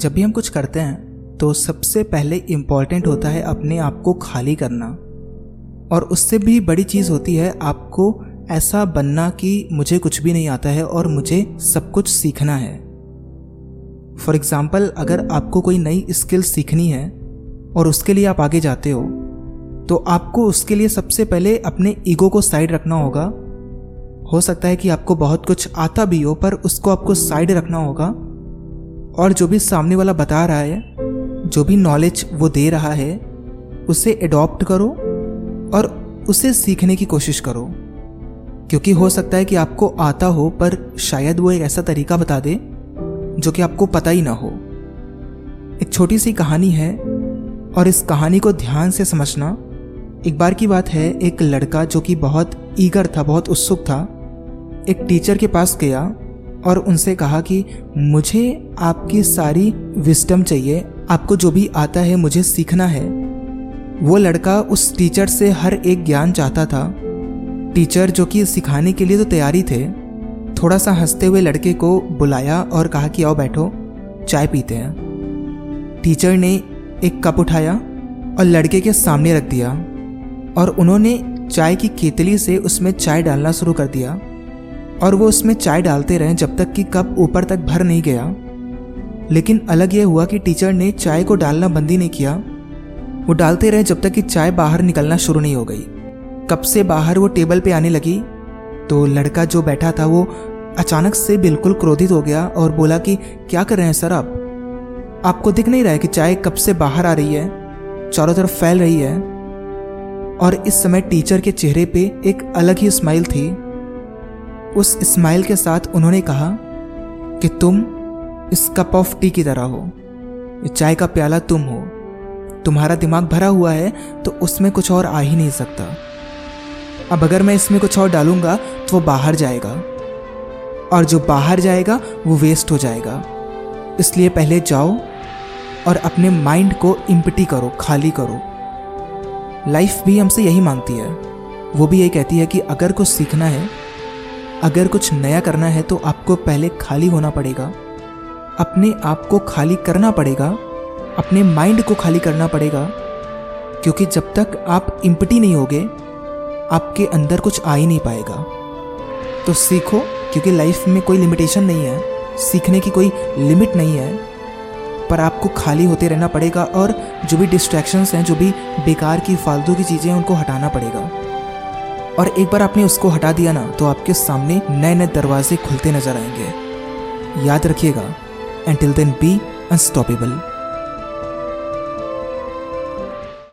जब भी हम कुछ करते हैं तो सबसे पहले इंपॉर्टेंट होता है अपने आप को खाली करना। और उससे भी बड़ी चीज़ होती है आपको ऐसा बनना कि मुझे कुछ भी नहीं आता है और मुझे सब कुछ सीखना है। फॉर एग्ज़ाम्पल अगर आपको कोई नई स्किल सीखनी है और उसके लिए आप आगे जाते हो तो आपको उसके लिए सबसे पहले अपने ईगो को साइड रखना होगा। हो सकता है कि आपको बहुत कुछ आता भी हो, पर उसको आपको साइड रखना होगा। और जो भी सामने वाला बता रहा है, जो भी नॉलेज वो दे रहा है, उसे एडॉप्ट करो और उसे सीखने की कोशिश करो। क्योंकि हो सकता है कि आपको आता हो, पर शायद वो एक ऐसा तरीका बता दे, जो कि आपको पता ही ना हो। एक छोटी सी कहानी है, और इस कहानी को ध्यान से समझना। एक बार की बात है, एक लड़का जो कि बहुत ईगर था, बहुत उत्सुक था, एक टीचर के पास गया और उनसे कहा कि मुझे आपकी सारी विस्टम चाहिए। आपको जो भी आता है मुझे सीखना है। वो लड़का उस टीचर से हर एक ज्ञान चाहता था। टीचर जो कि सिखाने के लिए तो तैयारी थे थोड़ा सा हँसते हुए लड़के को बुलाया और कहा कि आओ बैठो, चाय पीते हैं। टीचर ने एक कप उठाया और लड़के के सामने रख दिया और उन्होंने चाय की केतली से उसमें चाय डालना शुरू कर दिया। और वो उसमें चाय डालते रहे जब तक कि कप ऊपर तक भर नहीं गया। लेकिन अलग यह हुआ कि टीचर ने चाय को डालना बंद ही नहीं किया। वो डालते रहे जब तक कि चाय बाहर निकलना शुरू नहीं हो गई। कप से बाहर वो टेबल पे आने लगी। तो लड़का जो बैठा था वो अचानक से बिल्कुल क्रोधित हो गया और बोला कि, क्या कर रहे हैं सर आप? आपको दिख नहीं रहा है कि चाय कप से बाहर आ रही है? चारों तरफ़ फैल रही है? और इस समय टीचर के चेहरे पे एक अलग ही स्माइल थी। उस स्माइल के साथ उन्होंने कहा कि तुम इस कप ऑफ़ टी की तरह हो। ये चाय का प्याला तुम हो। तुम्हारा दिमाग भरा हुआ है तो उसमें कुछ और आ ही नहीं सकता। अब अगर मैं इसमें कुछ और डालूँगा तो वो बाहर जाएगा। और जो बाहर जाएगा, वो वेस्ट हो जाएगा। इसलिए पहले जाओ और अपने माइंड को इम्पटी करो, खाली करो। लाइफ भी हमसे यही मांगती है। वो भी यही कहती है कि अगर कुछ सीखना है अगर कुछ नया करना है तो आपको पहले खाली होना पड़ेगा। अपने आप को खाली करना पड़ेगा। अपने माइंड को खाली करना पड़ेगा। क्योंकि जब तक आप इम्पटी नहीं होगे, आपके अंदर कुछ आ ही नहीं पाएगा। तो सीखो, क्योंकि लाइफ में कोई लिमिटेशन नहीं है। सीखने की कोई लिमिट नहीं है। पर आपको खाली होते रहना पड़ेगा और जो भी डिस्ट्रैक्शंस हैं, जो भी बेकार की, फालतू की चीज़ें हैं, उनको हटाना पड़ेगा। और एक बार आपने उसको हटा दिया ना तो आपके सामने नए नए दरवाजे खुलते नज़र आएँगे। याद रखिएगा एंटिल देन बी अनस्टॉपेबल